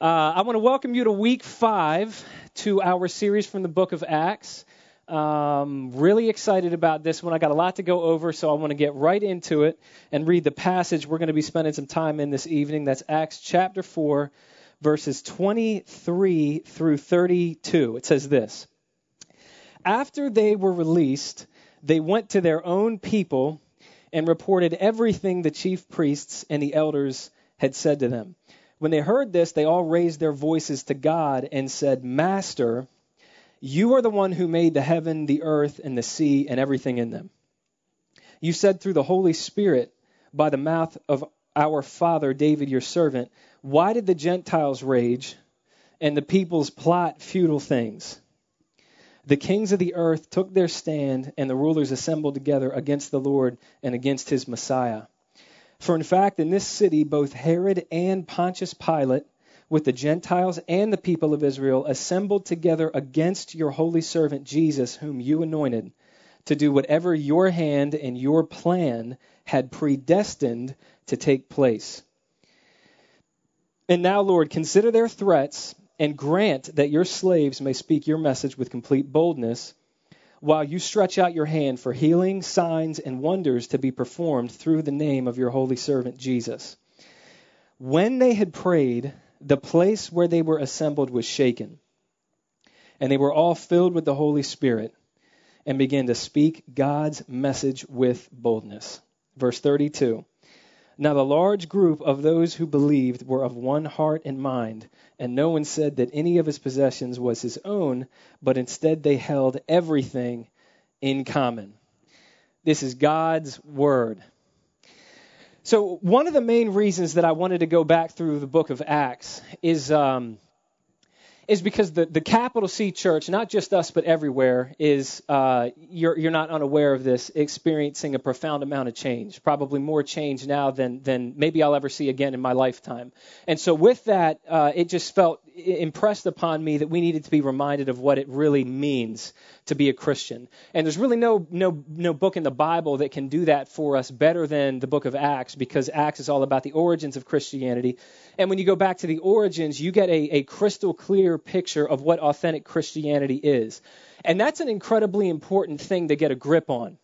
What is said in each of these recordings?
Uh, I want to welcome you to week five to our series from the book of Acts. Um, really excited about this one. I got a lot to go over, so I want to get right into it and read the passage we're going to be spending some time in this evening. That's Acts chapter 4, verses 23 through 32. It says this After they were released, they went to their own people and reported everything the chief priests and the elders had said to them. When they heard this, they all raised their voices to God and said, Master, you are the one who made the heaven, the earth, and the sea, and everything in them. You said through the Holy Spirit, by the mouth of our father David, your servant, Why did the Gentiles rage and the peoples plot futile things? The kings of the earth took their stand, and the rulers assembled together against the Lord and against his Messiah. For in fact, in this city, both Herod and Pontius Pilate, with the Gentiles and the people of Israel, assembled together against your holy servant Jesus, whom you anointed, to do whatever your hand and your plan had predestined to take place. And now, Lord, consider their threats and grant that your slaves may speak your message with complete boldness while you stretch out your hand for healing, signs, and wonders to be performed through the name of your holy servant Jesus. When they had prayed, the place where they were assembled was shaken, and they were all filled with the Holy Spirit and began to speak God's message with boldness. Verse 32. Now the large group of those who believed were of one heart and mind, and no one said that any of his possessions was his own, but instead they held everything in common. This is God's word. So, one of the main reasons that I wanted to go back through the book of Acts is um, is because the, the capital C church, not just us but everywhere, is uh, you're you're not unaware of this, experiencing a profound amount of change, probably more change now than than maybe I'll ever see again in my lifetime. And so with that, uh, it just felt impressed upon me that we needed to be reminded of what it really means to be a Christian. And there's really no no no book in the Bible that can do that for us better than the book of Acts because Acts is all about the origins of Christianity. And when you go back to the origins, you get a, a crystal clear picture of what authentic Christianity is. And that's an incredibly important thing to get a grip on.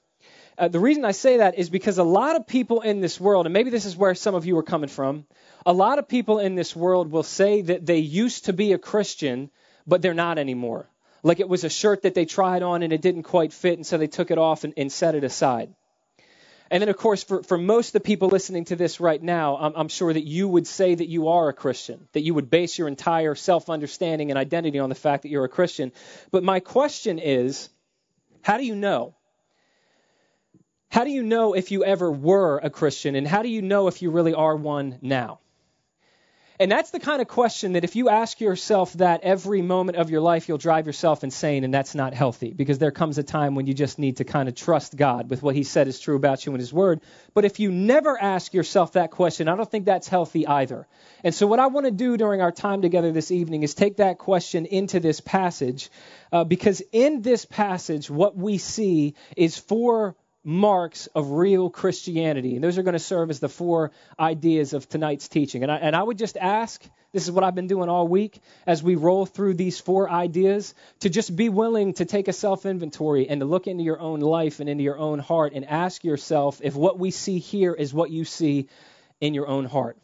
Uh, the reason I say that is because a lot of people in this world, and maybe this is where some of you are coming from, a lot of people in this world will say that they used to be a Christian, but they're not anymore. Like it was a shirt that they tried on and it didn't quite fit, and so they took it off and, and set it aside. And then, of course, for, for most of the people listening to this right now, I'm, I'm sure that you would say that you are a Christian, that you would base your entire self understanding and identity on the fact that you're a Christian. But my question is how do you know? How do you know if you ever were a Christian? And how do you know if you really are one now? And that's the kind of question that if you ask yourself that every moment of your life, you'll drive yourself insane, and that's not healthy because there comes a time when you just need to kind of trust God with what He said is true about you in His Word. But if you never ask yourself that question, I don't think that's healthy either. And so, what I want to do during our time together this evening is take that question into this passage uh, because in this passage, what we see is four marks of real Christianity. And those are going to serve as the four ideas of tonight's teaching. And I, and I would just ask this is what I've been doing all week as we roll through these four ideas to just be willing to take a self inventory and to look into your own life and into your own heart and ask yourself if what we see here is what you see in your own heart.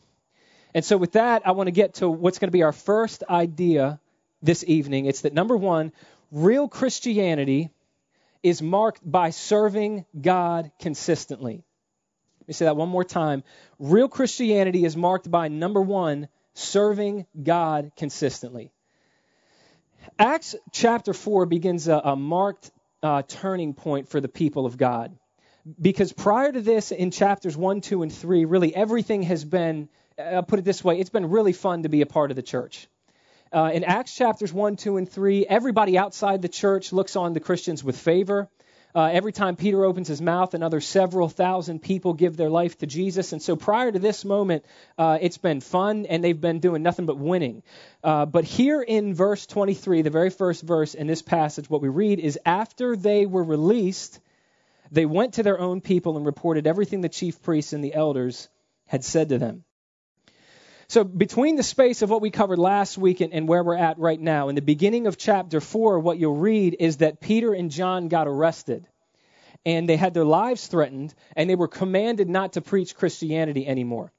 And so, with that, I want to get to what's going to be our first idea this evening. It's that number one, real Christianity is marked by serving God consistently. Let me say that one more time. Real Christianity is marked by number one, serving God consistently. Acts chapter 4 begins a, a marked uh, turning point for the people of God. Because prior to this, in chapters 1, 2, and 3, really everything has been, I'll uh, put it this way, it's been really fun to be a part of the church. Uh, in Acts chapters 1, 2, and 3, everybody outside the church looks on the Christians with favor. Uh, every time Peter opens his mouth, another several thousand people give their life to Jesus. And so prior to this moment, uh, it's been fun, and they've been doing nothing but winning. Uh, but here in verse 23, the very first verse in this passage, what we read is after they were released, they went to their own people and reported everything the chief priests and the elders had said to them. So, between the space of what we covered last week and, and, where we're at right now, in the beginning of chapter 4, what you'll read is that Peter and John got arrested. And they had their lives threatened, and they were commanded not to preach Christianity anymore.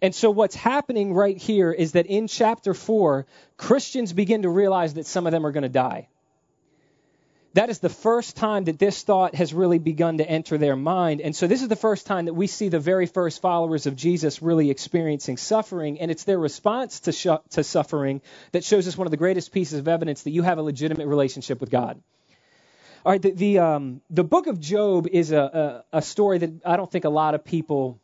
And so, what's happening right here is that in chapter 4, Christians begin to realize that some of them are going to die that is the first time that this thought has really begun to enter their mind. And so this is the first time that we see the very first followers of Jesus really experiencing suffering. And it's their response to, sh- to suffering that shows us one of the greatest pieces of evidence that you have a legitimate relationship with God. All right, the, the, um, the book of Job is a, a, a story that I don't think a lot of people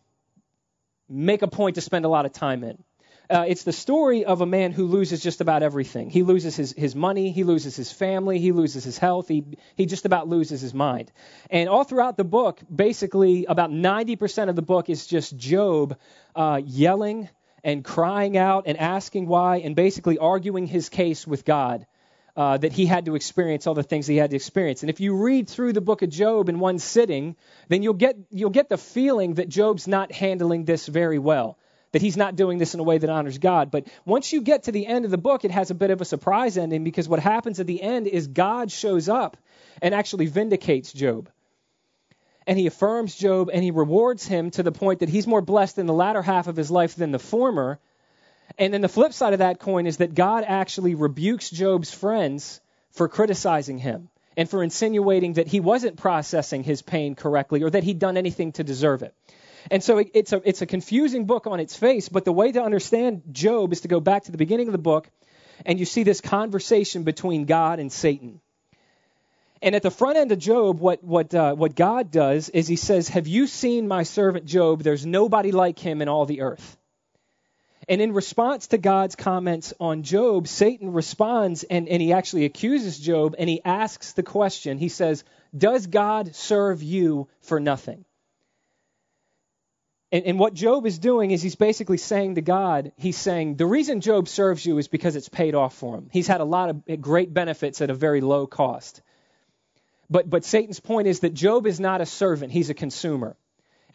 make a point to spend a lot of time in uh, it's the story of a man who loses just about everything. He loses his, his money, he loses his family, he loses his health, he, he just about loses his mind. And all throughout the book, basically about 90% of the book is just Job uh, yelling and crying out and asking why and basically arguing his case with God. Uh, that he had to experience all the things he had to experience. And if you read through the book of Job in one sitting, then you'll get you'll get the feeling that Job's not handling this very well that he's not doing this in a way that honors God. But once you get to the end of the book, it has a bit of a surprise ending because what happens at the end is God shows up and actually vindicates Job. And he affirms Job and he rewards him to the point that he's more blessed in the latter half of his life than the former. And then the flip side of that coin is that God actually rebukes Job's friends for criticizing him and for insinuating that he wasn't processing his pain correctly or that he'd done anything to deserve it. And so it's a, it's a confusing book on its face, but the way to understand Job is to go back to the beginning of the book, and you see this conversation between God and Satan. And at the front end of Job, what, what, uh, what God does is he says, Have you seen my servant Job? There's nobody like him in all the earth. And in response to God's comments on Job, Satan responds and, and he actually accuses Job and he asks the question. He says, Does God serve you for nothing? And, and, what Job is doing is he's basically saying to God, he's saying, the reason Job serves you is because it's paid off for him. He's had a lot of great benefits at a very low cost. But, but Satan's point is that Job is not a servant, he's a consumer.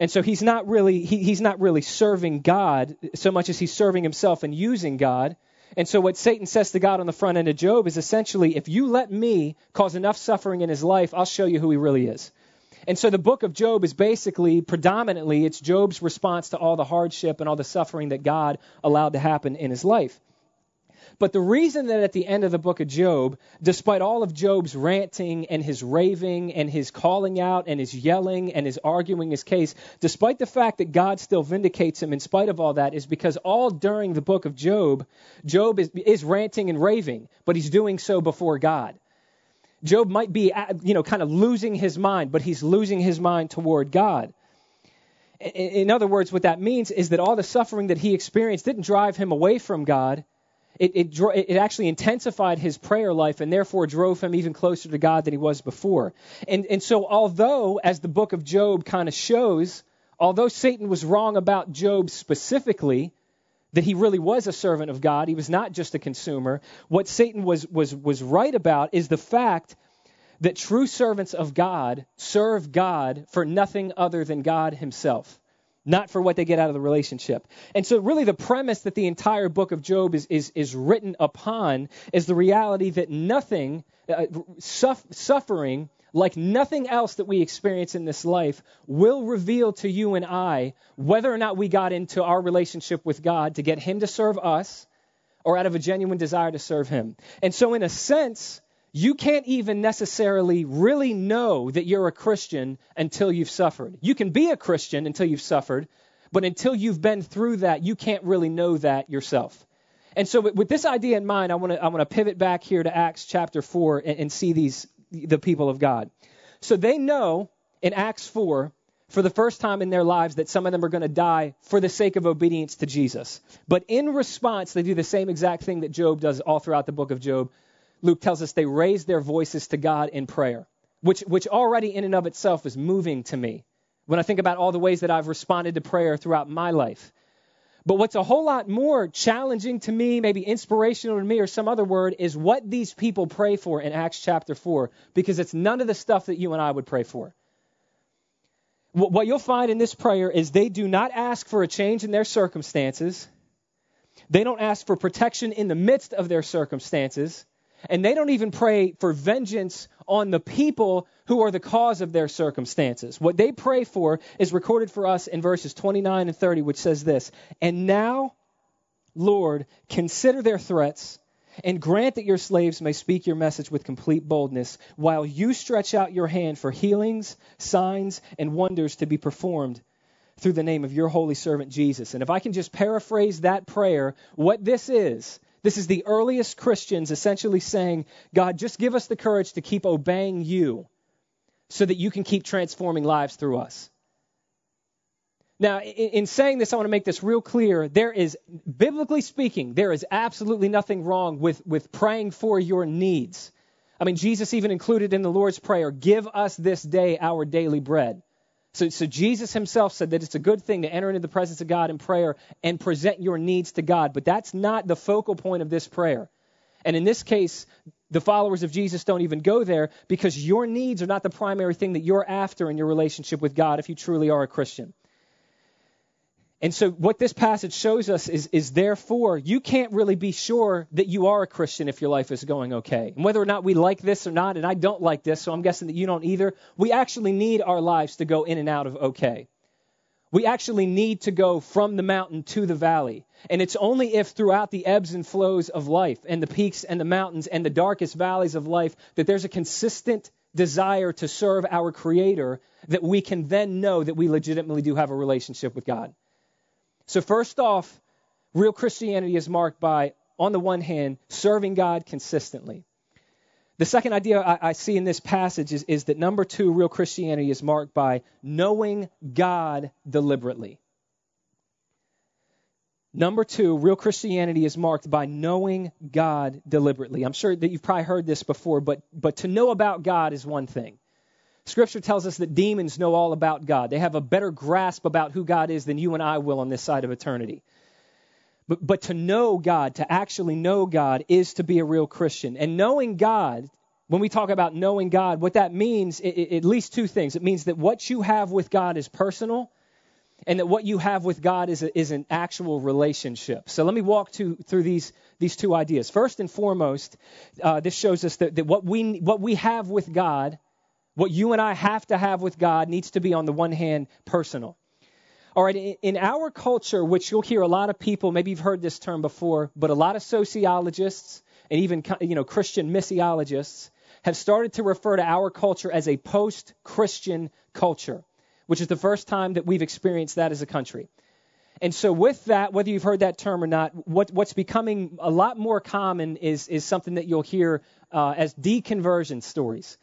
And so he's not really he, he's not really serving God so much as he's serving himself and using God. And so what Satan says to God on the front end of Job is essentially, if you let me cause enough suffering in his life, I'll show you who he really is. And so the book of Job is basically predominantly it's Job's response to all the hardship and all the suffering that God allowed to happen in his life. But the reason that at the end of the book of Job, despite all of Job's ranting and his raving and his calling out and his yelling and his arguing his case, despite the fact that God still vindicates him in spite of all that, is because all during the book of Job, Job is, is ranting and raving, but he's doing so before God. Job might be, uh, you know, kind of losing his mind, but he's losing his mind toward God. In other words, what that means is that all the suffering that he experienced didn't drive him away from God. It, it, it, actually intensified his prayer life and therefore drove him even closer to God than he was before. And, and so, although, as the book of Job kind of shows, although Satan was wrong about Job specifically, that he really was a servant of God. He was not just a consumer. What Satan was, was, was right about is the fact that true servants of God serve God for nothing other than God himself, not for what they get out of the relationship. And so, really, the premise that the entire book of Job is, is, is written upon is the reality that nothing, uh, suffering, like nothing else that we experience in this life, will reveal to you and I whether or not we got into our relationship with God to get Him to serve us or out of a genuine desire to serve Him. And so, in a sense, you can't even necessarily really know that you're a Christian until you've suffered. You can be a Christian until you've suffered, but until you've been through that, you can't really know that yourself. And so, with this idea in mind, I want to I pivot back here to Acts chapter four and, and see these the people of God. So they know in Acts 4 for the first time in their lives that some of them are going to die for the sake of obedience to Jesus. But in response, they do the same exact thing that Job does all throughout the book of Job. Luke tells us they raise their voices to God in prayer, which, which already in and of itself is moving to me. When I think about all the ways that I've responded to prayer throughout my life, but what's a whole lot more challenging to me, maybe inspirational to me or some other word, is what these people pray for in Acts chapter 4, because it's none of the stuff that you and I would pray for. What you'll find in this prayer is they do not ask for a change in their circumstances. They don't ask for protection in the midst of their circumstances. And they don't even pray for vengeance on the people who are the cause of their circumstances. What they pray for is recorded for us in verses 29 and 30, which says this And now, Lord, consider their threats and grant that your slaves may speak your message with complete boldness, while you stretch out your hand for healings, signs, and wonders to be performed through the name of your holy servant Jesus. And if I can just paraphrase that prayer, what this is, this is the earliest Christians essentially saying, God, just give us the courage to keep obeying you so that you can keep transforming lives through us. Now, in, saying this, I want to make this real clear. There is, biblically speaking, there is absolutely nothing wrong with, with praying for your needs. I mean, Jesus even included in the Lord's Prayer, give us this day our daily bread. So, so Jesus himself said that it's a good thing to enter into the presence of God in prayer and present your needs to God. But that's not the focal point of this prayer. And in this case, the followers of Jesus don't even go there because your needs are not the primary thing that you're after in your relationship with God if you truly are a Christian. And so, what this passage shows us is, is therefore, you can't really be sure that you are a Christian if your life is going okay. And whether or not we like this or not, and I don't like this, so I'm guessing that you don't either, we actually need our lives to go in and out of okay. We actually need to go from the mountain to the valley. And it's only if throughout the ebbs and flows of life, and the peaks and the mountains and the darkest valleys of life, that there's a consistent desire to serve our Creator that we can then know that we legitimately do have a relationship with God. So, first off, real Christianity is marked by, on the one hand, serving God consistently. The second idea I, I see in this passage is, is that number two, real Christianity is marked by knowing God deliberately. Number two, real Christianity is marked by knowing God deliberately. I'm sure that you've probably heard this before, but, but to know about God is one thing. Scripture tells us that demons know all about God. They have a better grasp about who God is than you and I will on this side of eternity. But, but to know God, to actually know God, is to be a real Christian. And knowing God, when we talk about knowing God, what that means, it, it, at least two things. It means that what you have with God is personal, and that what you have with God is, a, is an actual relationship. So let me walk to, through these, these two ideas. First and foremost, uh, this shows us that, that what, we, what we have with God what you and I have to have with God needs to be, on the one hand, personal. All right, in our culture, which you'll hear a lot of people, maybe you've heard this term before, but a lot of sociologists and even you know Christian missiologists have started to refer to our culture as a post-Christian culture, which is the first time that we've experienced that as a country. And so, with that, whether you've heard that term or not, what, what's becoming a lot more common is, is something that you'll hear uh, as deconversion stories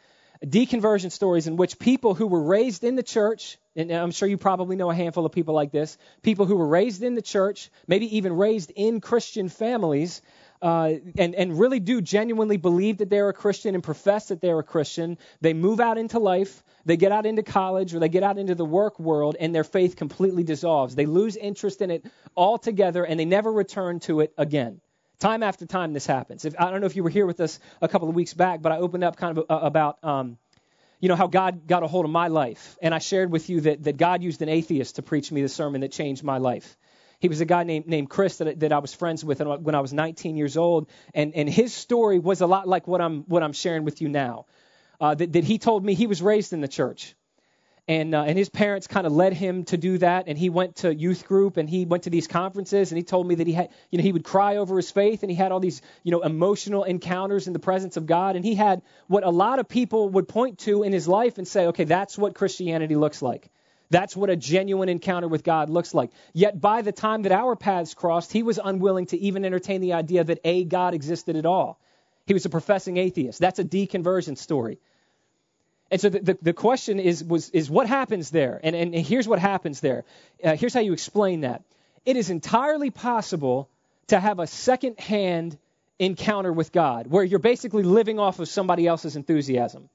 deconversion stories in which people who were raised in the church, and I'm sure you probably know a handful of people like this, people who were raised in the church, maybe even raised in Christian families, uh, and, and really do genuinely believe that they're a Christian and profess that they're a Christian. They move out into life, they get out into college, or they get out into the work world, and their faith completely dissolves. They lose interest in it altogether, and they never return to it again. Time after time, this happens. If, I don't know if you were here with us a couple of weeks back, but I opened up kind of a, about, um, you know, how God got a hold of my life, and I shared with you that that God used an atheist to preach me the sermon that changed my life. He was a guy named named Chris that, that I was friends with when I was 19 years old, and and his story was a lot like what I'm what I'm sharing with you now. Uh, that, that he told me he was raised in the church and uh, and his parents kind of led him to do that and he went to youth group and he went to these conferences and he told me that he had you know he would cry over his faith and he had all these you know emotional encounters in the presence of God and he had what a lot of people would point to in his life and say okay that's what Christianity looks like that's what a genuine encounter with God looks like. Yet by the time that our paths crossed, he was unwilling to even entertain the idea that a God existed at all. He was a professing atheist. That's a deconversion story. And so the, the, the, question is, was, is what happens there? And, and here's what happens there. Uh, here's how you explain that. It is entirely possible to have a second hand encounter with God where you're basically living off of somebody else's enthusiasm.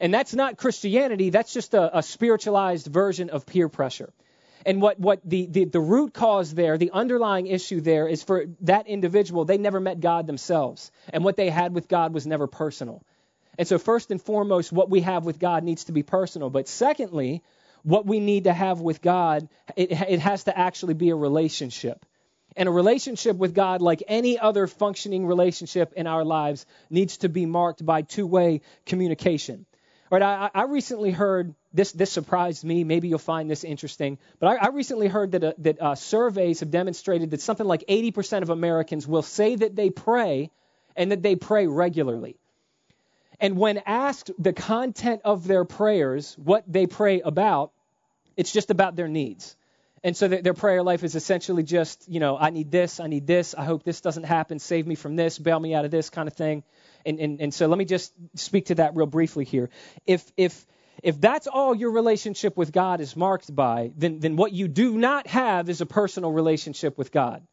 And that's not Christianity, that's just a, a spiritualized version of peer pressure. And what, what the, the, the root cause there, the underlying issue there is for that individual, they never met God themselves. And what they had with God was never personal. And so, first and foremost, what we have with God needs to be personal. But secondly, what we need to have with God, it, it has to actually be a relationship. And a relationship with God, like any other functioning relationship in our lives, needs to be marked by two way communication. All right, I, I recently heard this. This surprised me. Maybe you'll find this interesting. But I, I recently heard that uh, that uh, surveys have demonstrated that something like 80% of Americans will say that they pray, and that they pray regularly. And when asked the content of their prayers, what they pray about, it's just about their needs. And so their prayer life is essentially just, you know, I need this, I need this, I hope this doesn't happen, save me from this, bail me out of this kind of thing. And, and, and so let me just speak to that real briefly here. If, if, if that's all your relationship with God is marked by, then, then what you do not have is a personal relationship with God.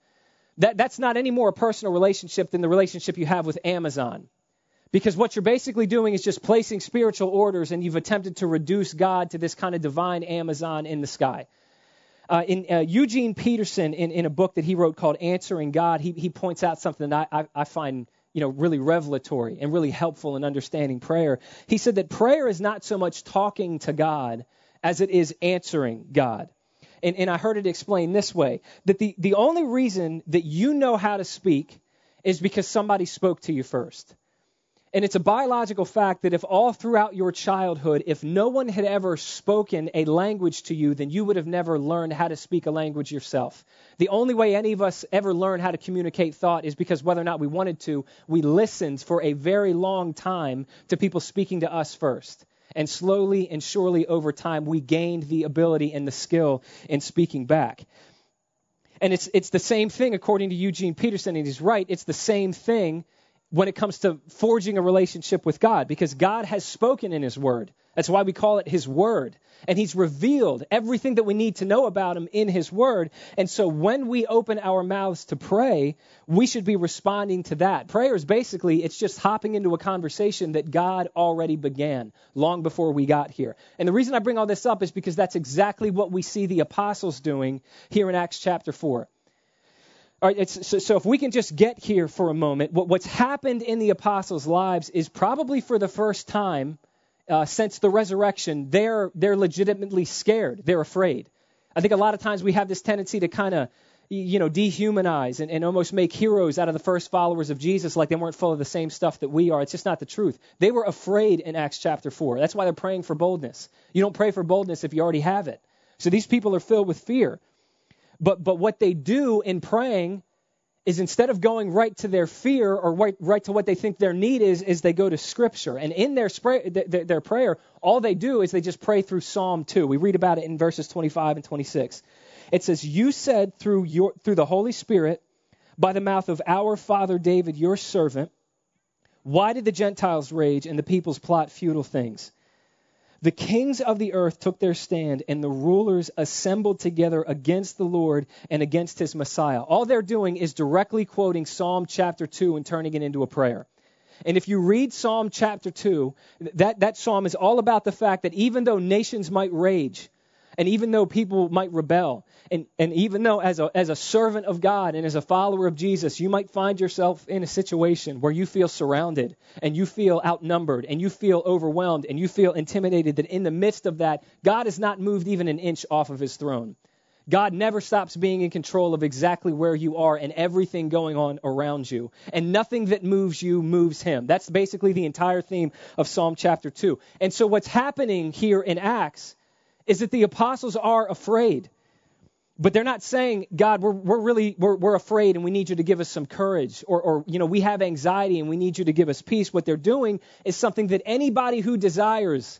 That, that's not any more a personal relationship than the relationship you have with Amazon. Because what you're basically doing is just placing spiritual orders, and you've attempted to reduce God to this kind of divine Amazon in the sky. Uh, in uh, Eugene Peterson, in, in a book that he wrote called Answering God, he, he points out something that I, I, I find you know, really revelatory and really helpful in understanding prayer. He said that prayer is not so much talking to God as it is answering God. And, and I heard it explained this way that the, the only reason that you know how to speak is because somebody spoke to you first. And it's a biological fact that if all throughout your childhood, if no one had ever spoken a language to you, then you would have never learned how to speak a language yourself. The only way any of us ever learn how to communicate thought is because whether or not we wanted to, we listened for a very long time to people speaking to us first. And slowly and surely over time, we gained the ability and the skill in speaking back. And it's, it's the same thing, according to Eugene Peterson, and he's right. It's the same thing when it comes to forging a relationship with God because God has spoken in His Word. That's why we call it His Word. And He's revealed everything that we need to know about Him in His Word. And so when we open our mouths to pray, we should be responding to that. Prayer is basically, it's just hopping into a conversation that God already began long before we got here. And the reason I bring all this up is because that's exactly what we see the apostles doing here in Acts chapter 4. So, so, if we can just get here for a moment, what, what's happened in the apostles' lives is probably for the first time uh, since the resurrection, they're, they're legitimately scared. They're afraid. I think a lot of times we have this tendency to kind of you know, dehumanize and, and almost make heroes out of the first followers of Jesus like they weren't full of the same stuff that we are. It's just not the truth. They were afraid in Acts chapter 4. That's why they're praying for boldness. You don't pray for boldness if you already have it. So these people are filled with fear. But, but what they do in praying is instead of going right to their fear or right, right to what they think their need is, is they go to Scripture. And in their, spray, their, their prayer, all they do is they just pray through Psalm 2. We read about it in verses 25 and 26. It says, You said through, your, through the Holy Spirit, by the mouth of our father David, your servant, why did the Gentiles rage and the peoples plot futile things? The kings of the earth took their stand, and the rulers assembled together against the Lord and against his Messiah. All they're doing is directly quoting Psalm chapter 2 and turning it into a prayer. And if you read Psalm chapter 2, that, that psalm is all about the fact that even though nations might rage, and even though people might rebel, and, and even though as a, as a servant of God and as a follower of Jesus, you might find yourself in a situation where you feel surrounded and you feel outnumbered and you feel overwhelmed and you feel intimidated, that in the midst of that, God has not moved even an inch off of his throne. God never stops being in control of exactly where you are and everything going on around you. And nothing that moves you moves him. That's basically the entire theme of Psalm chapter 2. And so what's happening here in Acts is that the apostles are afraid. But they're not saying, God, we're, we're really we're, we're afraid and we need you to give us some courage, or, or you know we have anxiety and we need you to give us peace. What they're doing is something that anybody who desires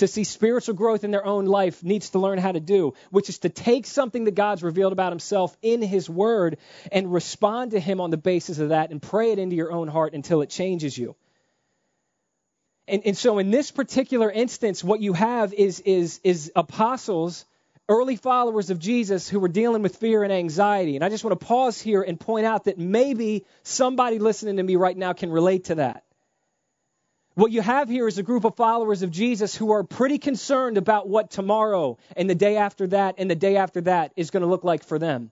to see spiritual growth in their own life needs to learn how to do, which is to take something that God's revealed about Himself in His Word and respond to Him on the basis of that and pray it into your own heart until it changes you. And, and so in this particular instance, what you have is, is, is apostles, early followers of Jesus who were dealing with fear and anxiety. And I just want to pause here and point out that maybe somebody listening to me right now can relate to that. What you have here is a group of followers of Jesus who are pretty concerned about what tomorrow and the day after that and the day after that is going to look like for them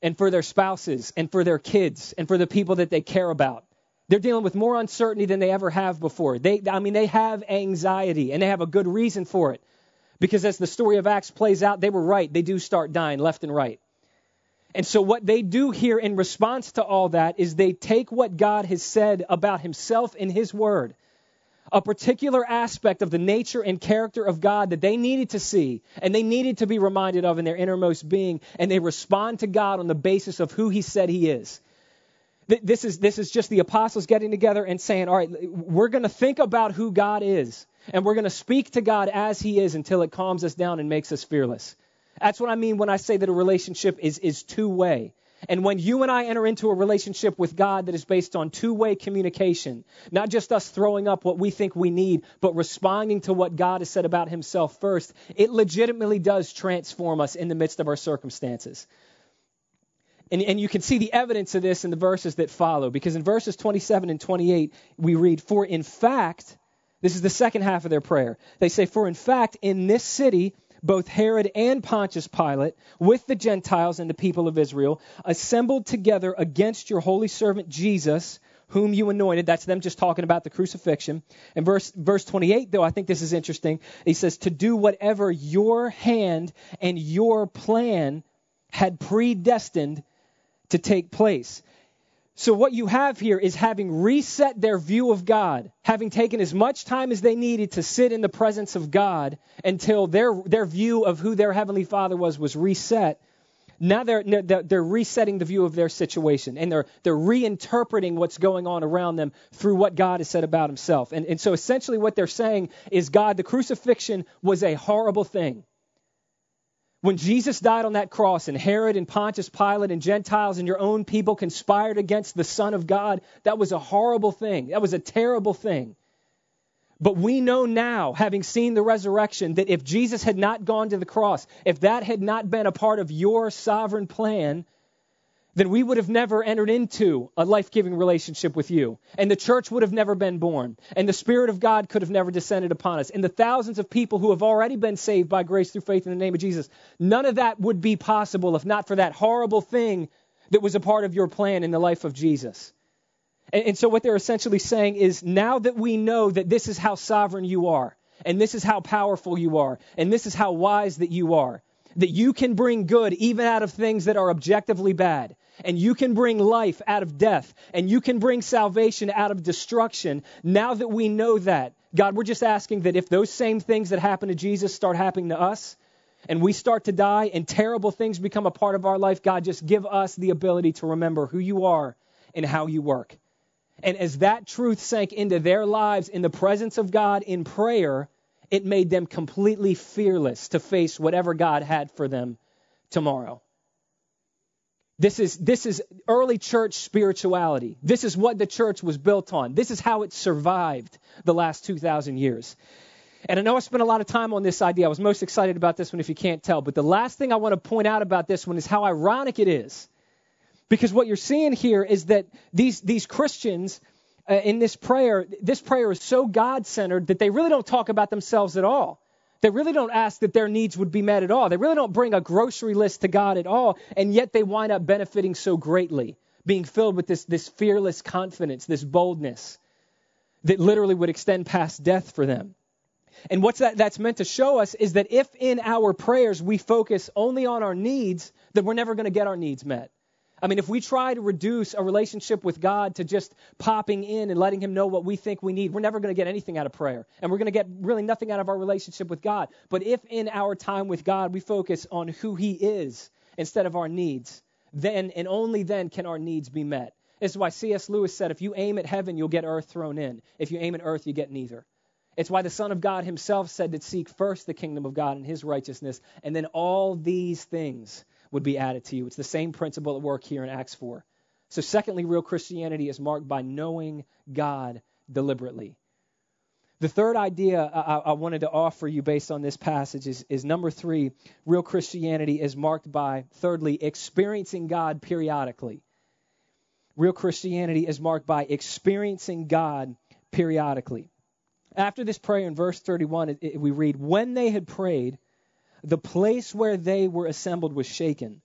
and for their spouses and for their kids and for the people that they care about. They're dealing with more uncertainty than they ever have before. They, I mean, they have anxiety, and they have a good reason for it. Because as the story of Acts plays out, they were right. They do start dying left and right. And so, what they do here in response to all that is they take what God has said about himself in his word, a particular aspect of the nature and character of God that they needed to see and they needed to be reminded of in their innermost being, and they respond to God on the basis of who he said he is. This is, this is just the apostles getting together and saying, all right, we're going to think about who God is, and we're going to speak to God as he is until it calms us down and makes us fearless. That's what I mean when I say that a relationship is, is two way. And when you and I enter into a relationship with God that is based on two way communication, not just us throwing up what we think we need, but responding to what God has said about Himself first, it legitimately does transform us in the midst of our circumstances. And, and you can see the evidence of this in the verses that follow, because in verses 27 and 28, we read, For in fact, this is the second half of their prayer. They say, For in fact, in this city, both Herod and Pontius Pilate, with the Gentiles and the people of Israel, assembled together against your holy servant Jesus, whom you anointed. That's them just talking about the crucifixion. And verse, verse 28, though, I think this is interesting. He says, To do whatever your hand and your plan had predestined to take place. So, what you have here is having reset their view of God, having taken as much time as they needed to sit in the presence of God until their, their view of who their Heavenly Father was was reset. Now they're, they're resetting the view of their situation and they're, they're reinterpreting what's going on around them through what God has said about Himself. And, and so essentially, what they're saying is God, the crucifixion was a horrible thing. When Jesus died on that cross and Herod and Pontius Pilate and Gentiles and your own people conspired against the Son of God, that was a horrible thing. That was a terrible thing. But we know now, having seen the resurrection, that if Jesus had not gone to the cross, if that had not been a part of your sovereign plan, then we would have never entered into a life giving relationship with you. And the church would have never been born. And the Spirit of God could have never descended upon us. And the thousands of people who have already been saved by grace through faith in the name of Jesus, none of that would be possible if not for that horrible thing that was a part of your plan in the life of Jesus. And, and so, what they're essentially saying is now that we know that this is how sovereign you are, and this is how powerful you are, and this is how wise that you are, that you can bring good even out of things that are objectively bad and you can bring life out of death, and you can bring salvation out of destruction. Now that we know that, God, we're just asking that if those same things that happened to Jesus start happening to us, and we start to die, and terrible things become a part of our life, God, just give us the ability to remember who you are and how you work. And as that truth sank into their lives in the presence of God in prayer, it made them completely fearless to face whatever God had for them tomorrow. This is, this is early church spirituality. This is what the church was built on. This is how it survived the last 2,000 years. And I know I spent a lot of time on this idea. I was most excited about this one, if you can't tell. But the last thing I want to point out about this one is how ironic it is. Because what you're seeing here is that these, these Christians uh, in this prayer, this prayer is so God centered that they really don't talk about themselves at all. They really don't ask that their needs would be met at all. They really don't bring a grocery list to God at all, and yet they wind up benefiting so greatly, being filled with this, this fearless confidence, this boldness that literally would extend past death for them. And what that that's meant to show us is that if in our prayers we focus only on our needs, then we're never going to get our needs met. I mean, if we try to reduce a relationship with God to just popping in and letting Him know what we think we need, we're never going to get anything out of prayer. And we're going to get really nothing out of our relationship with God. But if in our time with God we focus on who He is instead of our needs, then and only then can our needs be met. This is why C.S. Lewis said, if you aim at heaven, you'll get earth thrown in. If you aim at earth, you get neither. It's why the Son of God himself said to seek first the kingdom of God and his righteousness, and then all these things would be added to you. It's the same principle at work here in Acts 4. So, secondly, real Christianity is marked by knowing God deliberately. The third idea I, I, wanted to offer you based on this passage is, is number three real Christianity is marked by, thirdly, experiencing God periodically. Real Christianity is marked by experiencing God periodically. After this prayer in verse 31, it, it, we read, When they had prayed, the place where they were assembled was shaken,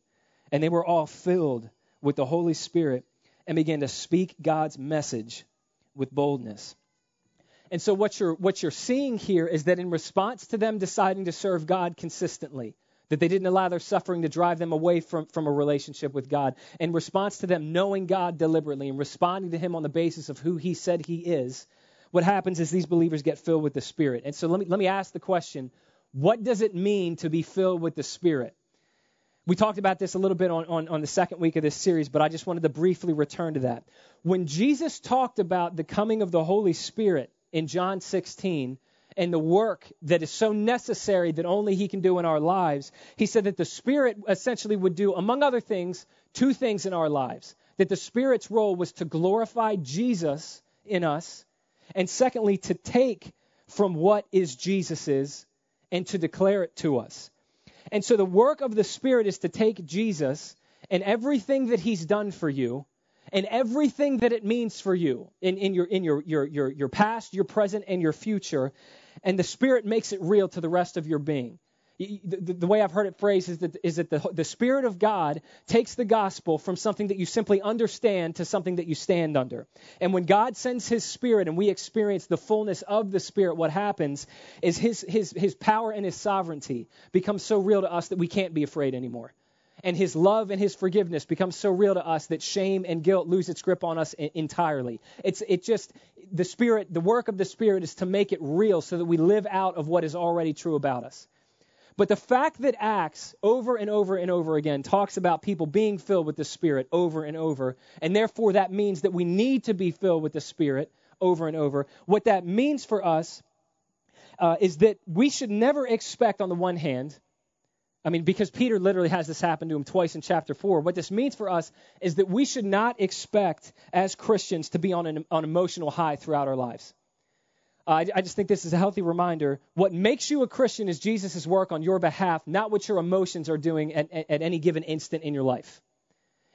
and they were all filled with the Holy Spirit and began to speak God's message with boldness. And so what you're what you're seeing here is that in response to them deciding to serve God consistently, that they didn't allow their suffering to drive them away from, from a relationship with God. In response to them knowing God deliberately and responding to Him on the basis of who He said He is, what happens is these believers get filled with the Spirit. And so let me, let me ask the question what does it mean to be filled with the Spirit? We talked about this a little bit on, on, on the second week of this series, but I just wanted to briefly return to that. When Jesus talked about the coming of the Holy Spirit in John 16, and the work that is so necessary that only He can do in our lives, He said that the Spirit essentially would do, among other things, two things in our lives. That the Spirit's role was to glorify Jesus in us, and secondly, to take from what is Jesus's and to declare it to us. And so the work of the Spirit is to take Jesus and everything that He's done for you and everything that it means for you in, in, your, in your, your, your, your past, your present, and your future, and the Spirit makes it real to the rest of your being. The, the, way I've heard it phrased is that, is that the, the Spirit of God takes the gospel from something that you simply understand to something that you stand under. And when God sends His Spirit and we experience the fullness of the Spirit, what happens is His, His, His power and His sovereignty becomes so real to us that we can't be afraid anymore and his love and his forgiveness becomes so real to us that shame and guilt lose its grip on us entirely. It's it just the spirit, the work of the spirit is to make it real so that we live out of what is already true about us. But the fact that Acts over and over and over again talks about people being filled with the Spirit over and over, and therefore that means that we need to be filled with the Spirit over and over, what that means for us uh, is that we should never expect, on the one hand, I mean, because Peter literally has this happen to him twice in chapter 4. What this means for us is that we should not expect, as Christians, to be on an on emotional high throughout our lives. Uh, I, I just think this is a healthy reminder. What makes you a Christian is Jesus' work on your behalf, not what your emotions are doing at, at, at any given instant in your life.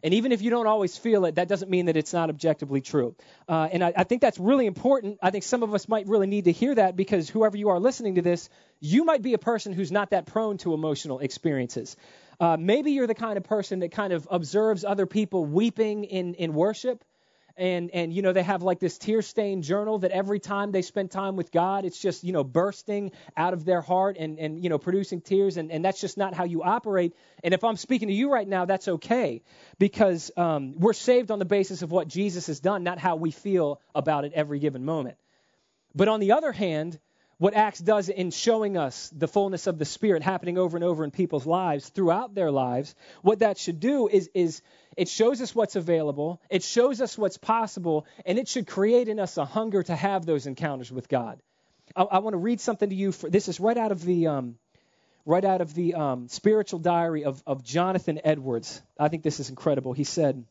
And even if you don't always feel it, that doesn't mean that it's not objectively true. Uh, and I, I, think that's really important. I think some of us might really need to hear that because whoever you are listening to this, you might be a person who's not that prone to emotional experiences. Uh, maybe you're the kind of person that kind of observes other people weeping in, in worship and and you know they have like this tear stained journal that every time they spend time with God it's just you know bursting out of their heart and and you know producing tears and and that's just not how you operate. And if I'm speaking to you right now that's okay because um, we're saved on the basis of what Jesus has done not how we feel about it every given moment. But on the other hand what Acts does in showing us the fullness of the Spirit happening over and over in people's lives throughout their lives, what that should do is, is it shows us what's available, it shows us what's possible, and it should create in us a hunger to have those encounters with God. I, I want to read something to you. For, this is right out of the um, right out of the um, spiritual diary of, of Jonathan Edwards. I think this is incredible. He said,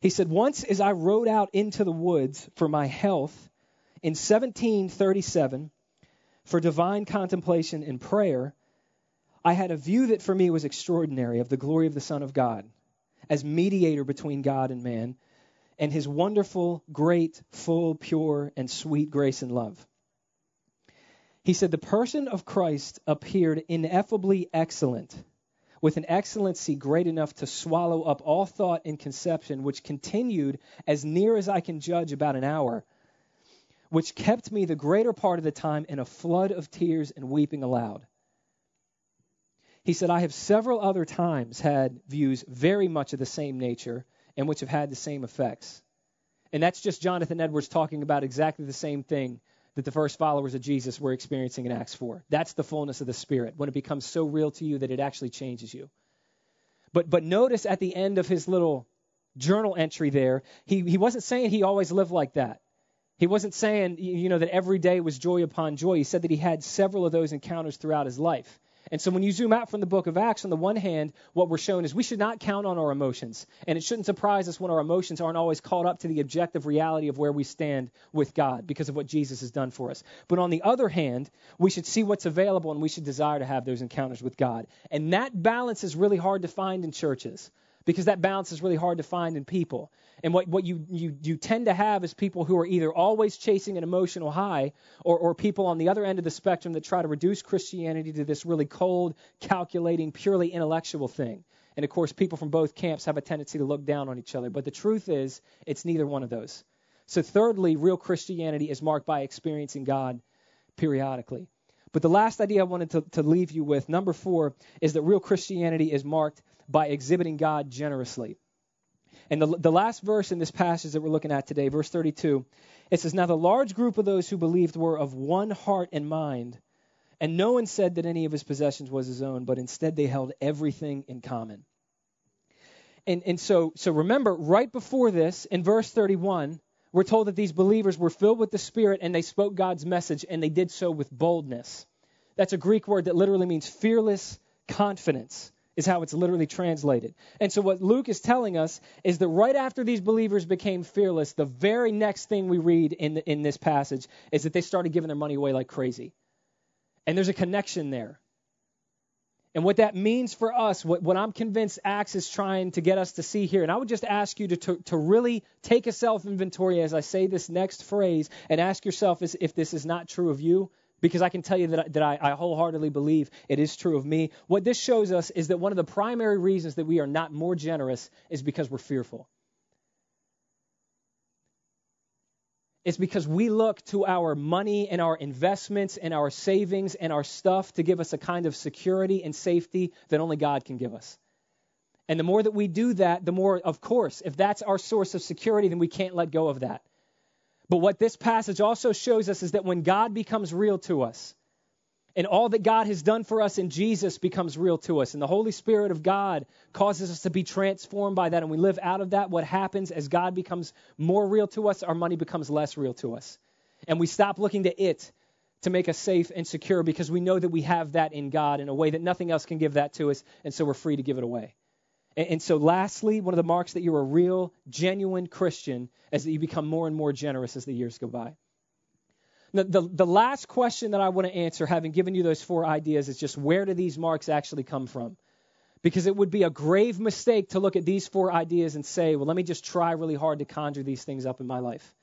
he said, once as I rode out into the woods for my health in 1737 for divine contemplation and prayer, I had a view that for me was extraordinary of the glory of the Son of God as mediator between God and man, and his wonderful, great, full, pure, and sweet grace and love. He said, The person of Christ appeared ineffably excellent, with an excellency great enough to swallow up all thought and conception, which continued as near as I can judge about an hour, which kept me the greater part of the time in a flood of tears and weeping aloud. He said, I have several other times had views very much of the same nature and which have had the same effects. And that's just Jonathan Edwards talking about exactly the same thing that the first followers of Jesus were experiencing in Acts 4. That's the fullness of the Spirit, when it becomes so real to you that it actually changes you. But, but notice at the end of his little journal entry there, he, he wasn't saying he always lived like that. He wasn't saying, you know, that every day was joy upon joy. He said that he had several of those encounters throughout his life. And so when you zoom out from the book of Acts, on the one hand, what we're shown is we should not count on our emotions. And it shouldn't surprise us when our emotions aren't always caught up to the objective reality of where we stand with God because of what Jesus has done for us. But on the other hand, we should see what's available and we should desire to have those encounters with God. And that balance is really hard to find in churches because that balance is really hard to find in people. And what, what you, you, you tend to have is people who are either always chasing an emotional high or, or people on the other end of the spectrum that try to reduce Christianity to this really cold, calculating, purely intellectual thing. And of course, people from both camps have a tendency to look down on each other. But the truth is, it's neither one of those. So, thirdly, real Christianity is marked by experiencing God periodically. But the last idea I wanted to, to leave you with, number four, is that real Christianity is marked by exhibiting God generously. And the, the last verse in this passage that we're looking at today, verse 32, it says, Now the large group of those who believed were of one heart and mind, and no one said that any of his possessions was his own, but instead they held everything in common. And, and so, so remember, right before this, in verse 31, we're told that these believers were filled with the Spirit and they spoke God's message, and they did so with boldness. That's a Greek word that literally means fearless confidence is how it's literally translated. And so what Luke is telling us is that right after these believers became fearless, the very next thing we read in the, in this passage is that they started giving their money away like crazy. And there's a connection there. And what that means for us, what, what I'm convinced Acts is trying to get us to see here, and I would just ask you to, to, to really take a self inventory as I say this next phrase and ask yourself if, if this is not true of you because I can tell you that, that I, I wholeheartedly believe it is true of me. What this shows us is that one of the primary reasons that we are not more generous is because we're fearful. It's because we look to our money and our investments and our savings and our stuff to give us a kind of security and safety that only God can give us. And the more that we do that, the more, of course, if that's our source of security, then we can't let go of that. But what this passage also shows us is that when God becomes real to us, and all that God has done for us in Jesus becomes real to us, and the Holy Spirit of God causes us to be transformed by that, and we live out of that, what happens as God becomes more real to us, our money becomes less real to us. And we stop looking to it to make us safe and secure because we know that we have that in God in a way that nothing else can give that to us, and so we're free to give it away. And, and so, lastly, one of the marks that you're a real, genuine Christian is that you become more and more generous as the years go by. Now, the, the, last question that I want to answer, having given you those four ideas, is just where do these marks actually come from? Because it would be a grave mistake to look at these four ideas and say, well, let me just try really hard to conjure these things up in my life.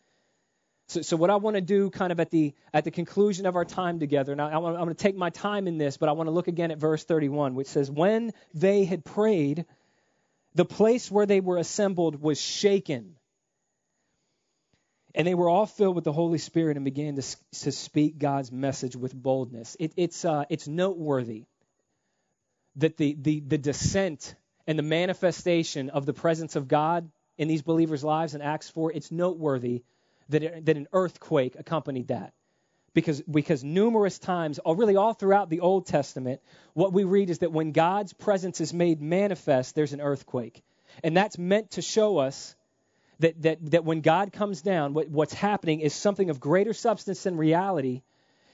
So, so what I want to do kind of at the, at the conclusion of our time together, now I I'm going to take my time in this, but I want to look again at verse 31, which says, When they had prayed, the place where they were assembled was shaken. And they were all filled with the Holy Spirit and began to, to speak God's message with boldness. It, it's, uh, it's noteworthy that the, the, the descent and the manifestation of the presence of God in these believers' lives in Acts 4, it's noteworthy that, it, that an earthquake accompanied that because because numerous times, all, really all throughout the Old Testament, what we read is that when God's presence is made manifest, there's an earthquake, and that's meant to show us that that that when God comes down, what, what's happening is something of greater substance than reality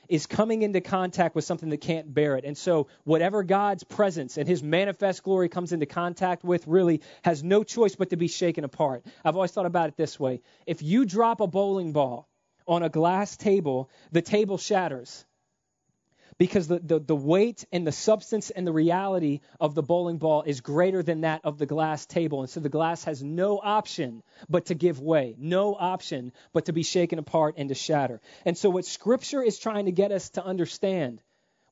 is coming into contact with something that can't bear it. And so, whatever God's presence and his manifest glory comes into contact with really has no choice but to be shaken apart. I've always thought about it this way if you drop a bowling ball on a glass table, the table shatters. Because the, the, the weight and the substance and the reality of the bowling ball is greater than that of the glass table. And so the glass has no option but to give way, no option but to be shaken apart and to shatter. And so, what Scripture is trying to get us to understand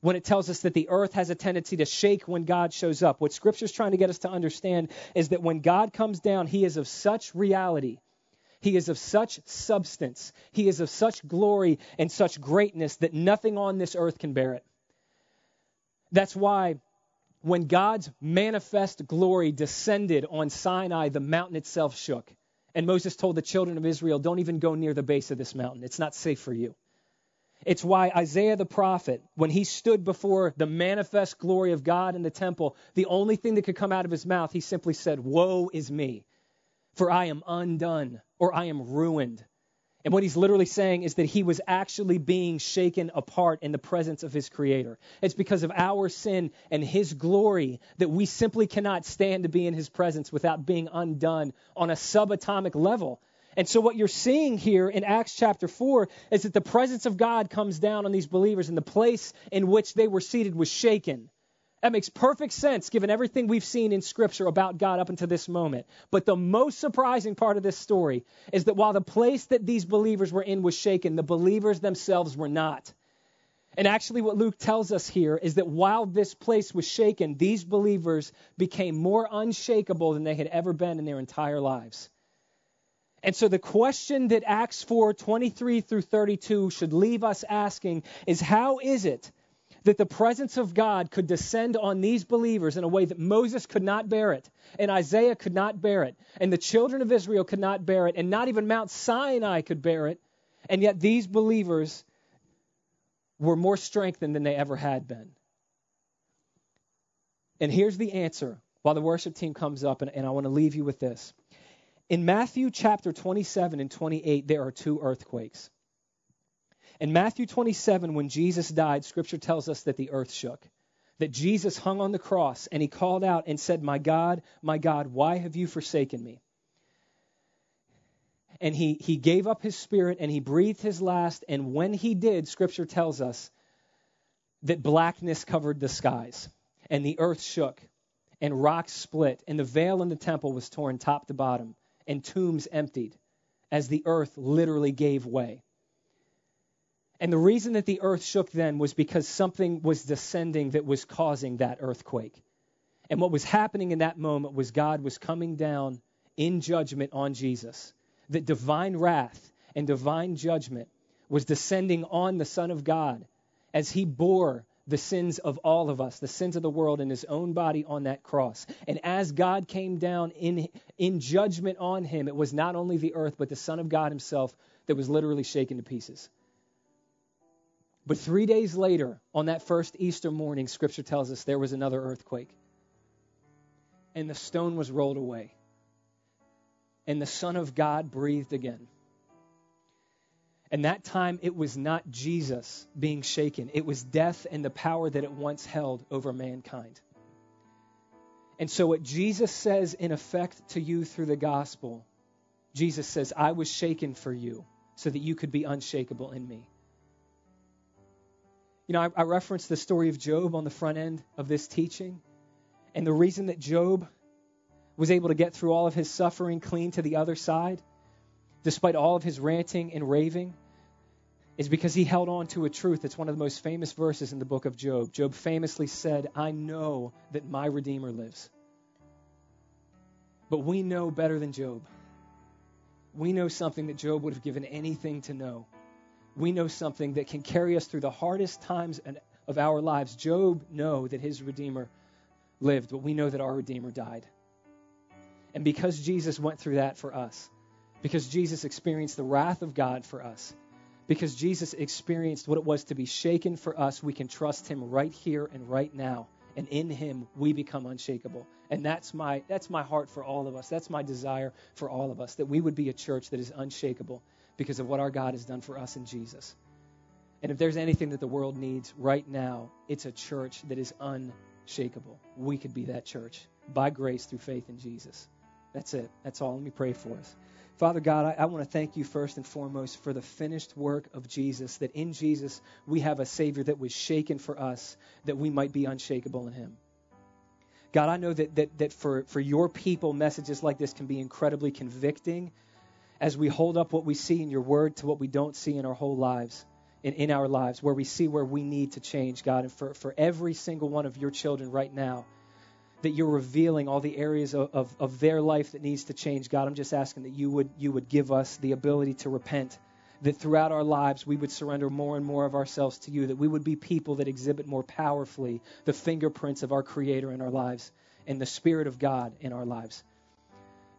when it tells us that the earth has a tendency to shake when God shows up. What Scripture is trying to get us to understand is that when God comes down, He is of such reality he is of such substance, He is of such glory and such greatness that nothing on this earth can bear it. That's why when God's manifest glory descended on Sinai, the mountain itself shook. And Moses told the children of Israel, Don't even go near the base of this mountain. It's not safe for you. It's why Isaiah the prophet, when he stood before the manifest glory of God in the temple, the only thing that could come out of his mouth, he simply said, Woe is me, for I am undone or I am ruined. And what he's literally saying is that he was actually being shaken apart in the presence of his creator. It's because of our sin and his glory that we simply cannot stand to be in his presence without being undone on a subatomic level. And so, what you're seeing here in Acts chapter 4 is that the presence of God comes down on these believers, and the place in which they were seated was shaken. That makes perfect sense given everything we've seen in Scripture about God up until this moment. But the most surprising part of this story is that while the place that these believers were in was shaken, the believers themselves were not. And actually, what Luke tells us here is that while this place was shaken, these believers became more unshakable than they had ever been in their entire lives. And so the question that Acts 4 23 through 32 should leave us asking is how is it that the presence of God could descend on these believers in a way that Moses could not bear it, and Isaiah could not bear it, and the children of Israel could not bear it, and not even Mount Sinai could bear it, and yet these believers were more strengthened than they ever had been. And here's the answer while the worship team comes up, and, and I want to leave you with this. In Matthew chapter 27 and 28, there are two earthquakes. In Matthew 27, when Jesus died, Scripture tells us that the earth shook. That Jesus hung on the cross and he called out and said, My God, my God, why have you forsaken me? And he, he gave up his spirit and he breathed his last. And when he did, Scripture tells us that blackness covered the skies and the earth shook and rocks split and the veil in the temple was torn top to bottom and tombs emptied as the earth literally gave way. And the reason that the earth shook then was because something was descending that was causing that earthquake. And what was happening in that moment was God was coming down in judgment on Jesus. That divine wrath and divine judgment was descending on the Son of God as he bore the sins of all of us, the sins of the world in his own body on that cross. And as God came down in, in judgment on him, it was not only the earth, but the Son of God himself that was literally shaken to pieces. But three days later, on that first Easter morning, Scripture tells us there was another earthquake. And the stone was rolled away. And the Son of God breathed again. And that time, it was not Jesus being shaken, it was death and the power that it once held over mankind. And so, what Jesus says in effect to you through the gospel, Jesus says, I was shaken for you so that you could be unshakable in me. You know, I, I referenced the story of Job on the front end of this teaching. And the reason that Job was able to get through all of his suffering clean to the other side, despite all of his ranting and raving, is because he held on to a truth It's one of the most famous verses in the book of Job. Job famously said, I know that my Redeemer lives. But we know better than Job. We know something that Job would have given anything to know we know something that can carry us through the hardest times of our lives. Job know that his Redeemer lived, but we know that our Redeemer died. And because Jesus went through that for us, because Jesus experienced the wrath of God for us, because Jesus experienced what it was to be shaken for us, we can trust him right here and right now. And in him we become unshakable. And that's my that's my heart for all of us. That's my desire for all of us that we would be a church that is unshakable because of what our God has done for us in Jesus. And if there's anything that the world needs right now, it's a church that is unshakable. We could be that church by grace through faith in Jesus. That's it. That's all. Let me pray for us. Father God, I, I want to thank you first and foremost for the finished work of Jesus, that in Jesus we have a Savior that was shaken for us, that we might be unshakable in Him. God, I know that, that, that for, for your people, messages like this can be incredibly convicting as we hold up what we see in your word to what we don't see in our whole lives, in, in our lives, where we see where we need to change, God. And for, for every single one of your children right now, that you're revealing all the areas of, of, of their life that needs to change, God, I'm just asking that you would, you would give us the ability to repent that throughout our lives we would surrender more and more of ourselves to you, that we would be people that exhibit more powerfully the fingerprints of our Creator in our lives and the Spirit of God in our lives.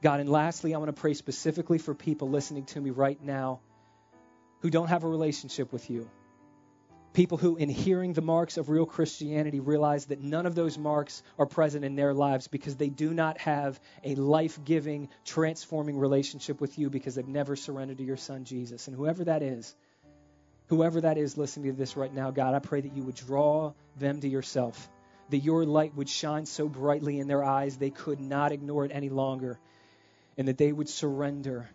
God, and lastly, I want to pray specifically for people listening to me right now who don't have a relationship with you. People who, in hearing the marks of real Christianity, realize that none of those marks are present in their lives because they do not have a life giving, transforming relationship with you because they've never surrendered to your Son, Jesus. And whoever that is, whoever that is listening to this right now, God, I pray that you would draw them to yourself, that your light would shine so brightly in their eyes they could not ignore it any longer and that they would surrender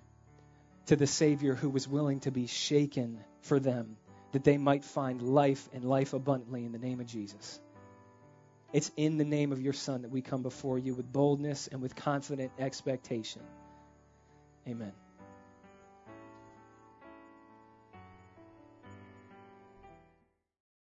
to the Savior who was willing to be shaken for them, that they might find life and life abundantly in the name of Jesus. It's in the name of your Son that we come before you with boldness and with confident expectation. Amen.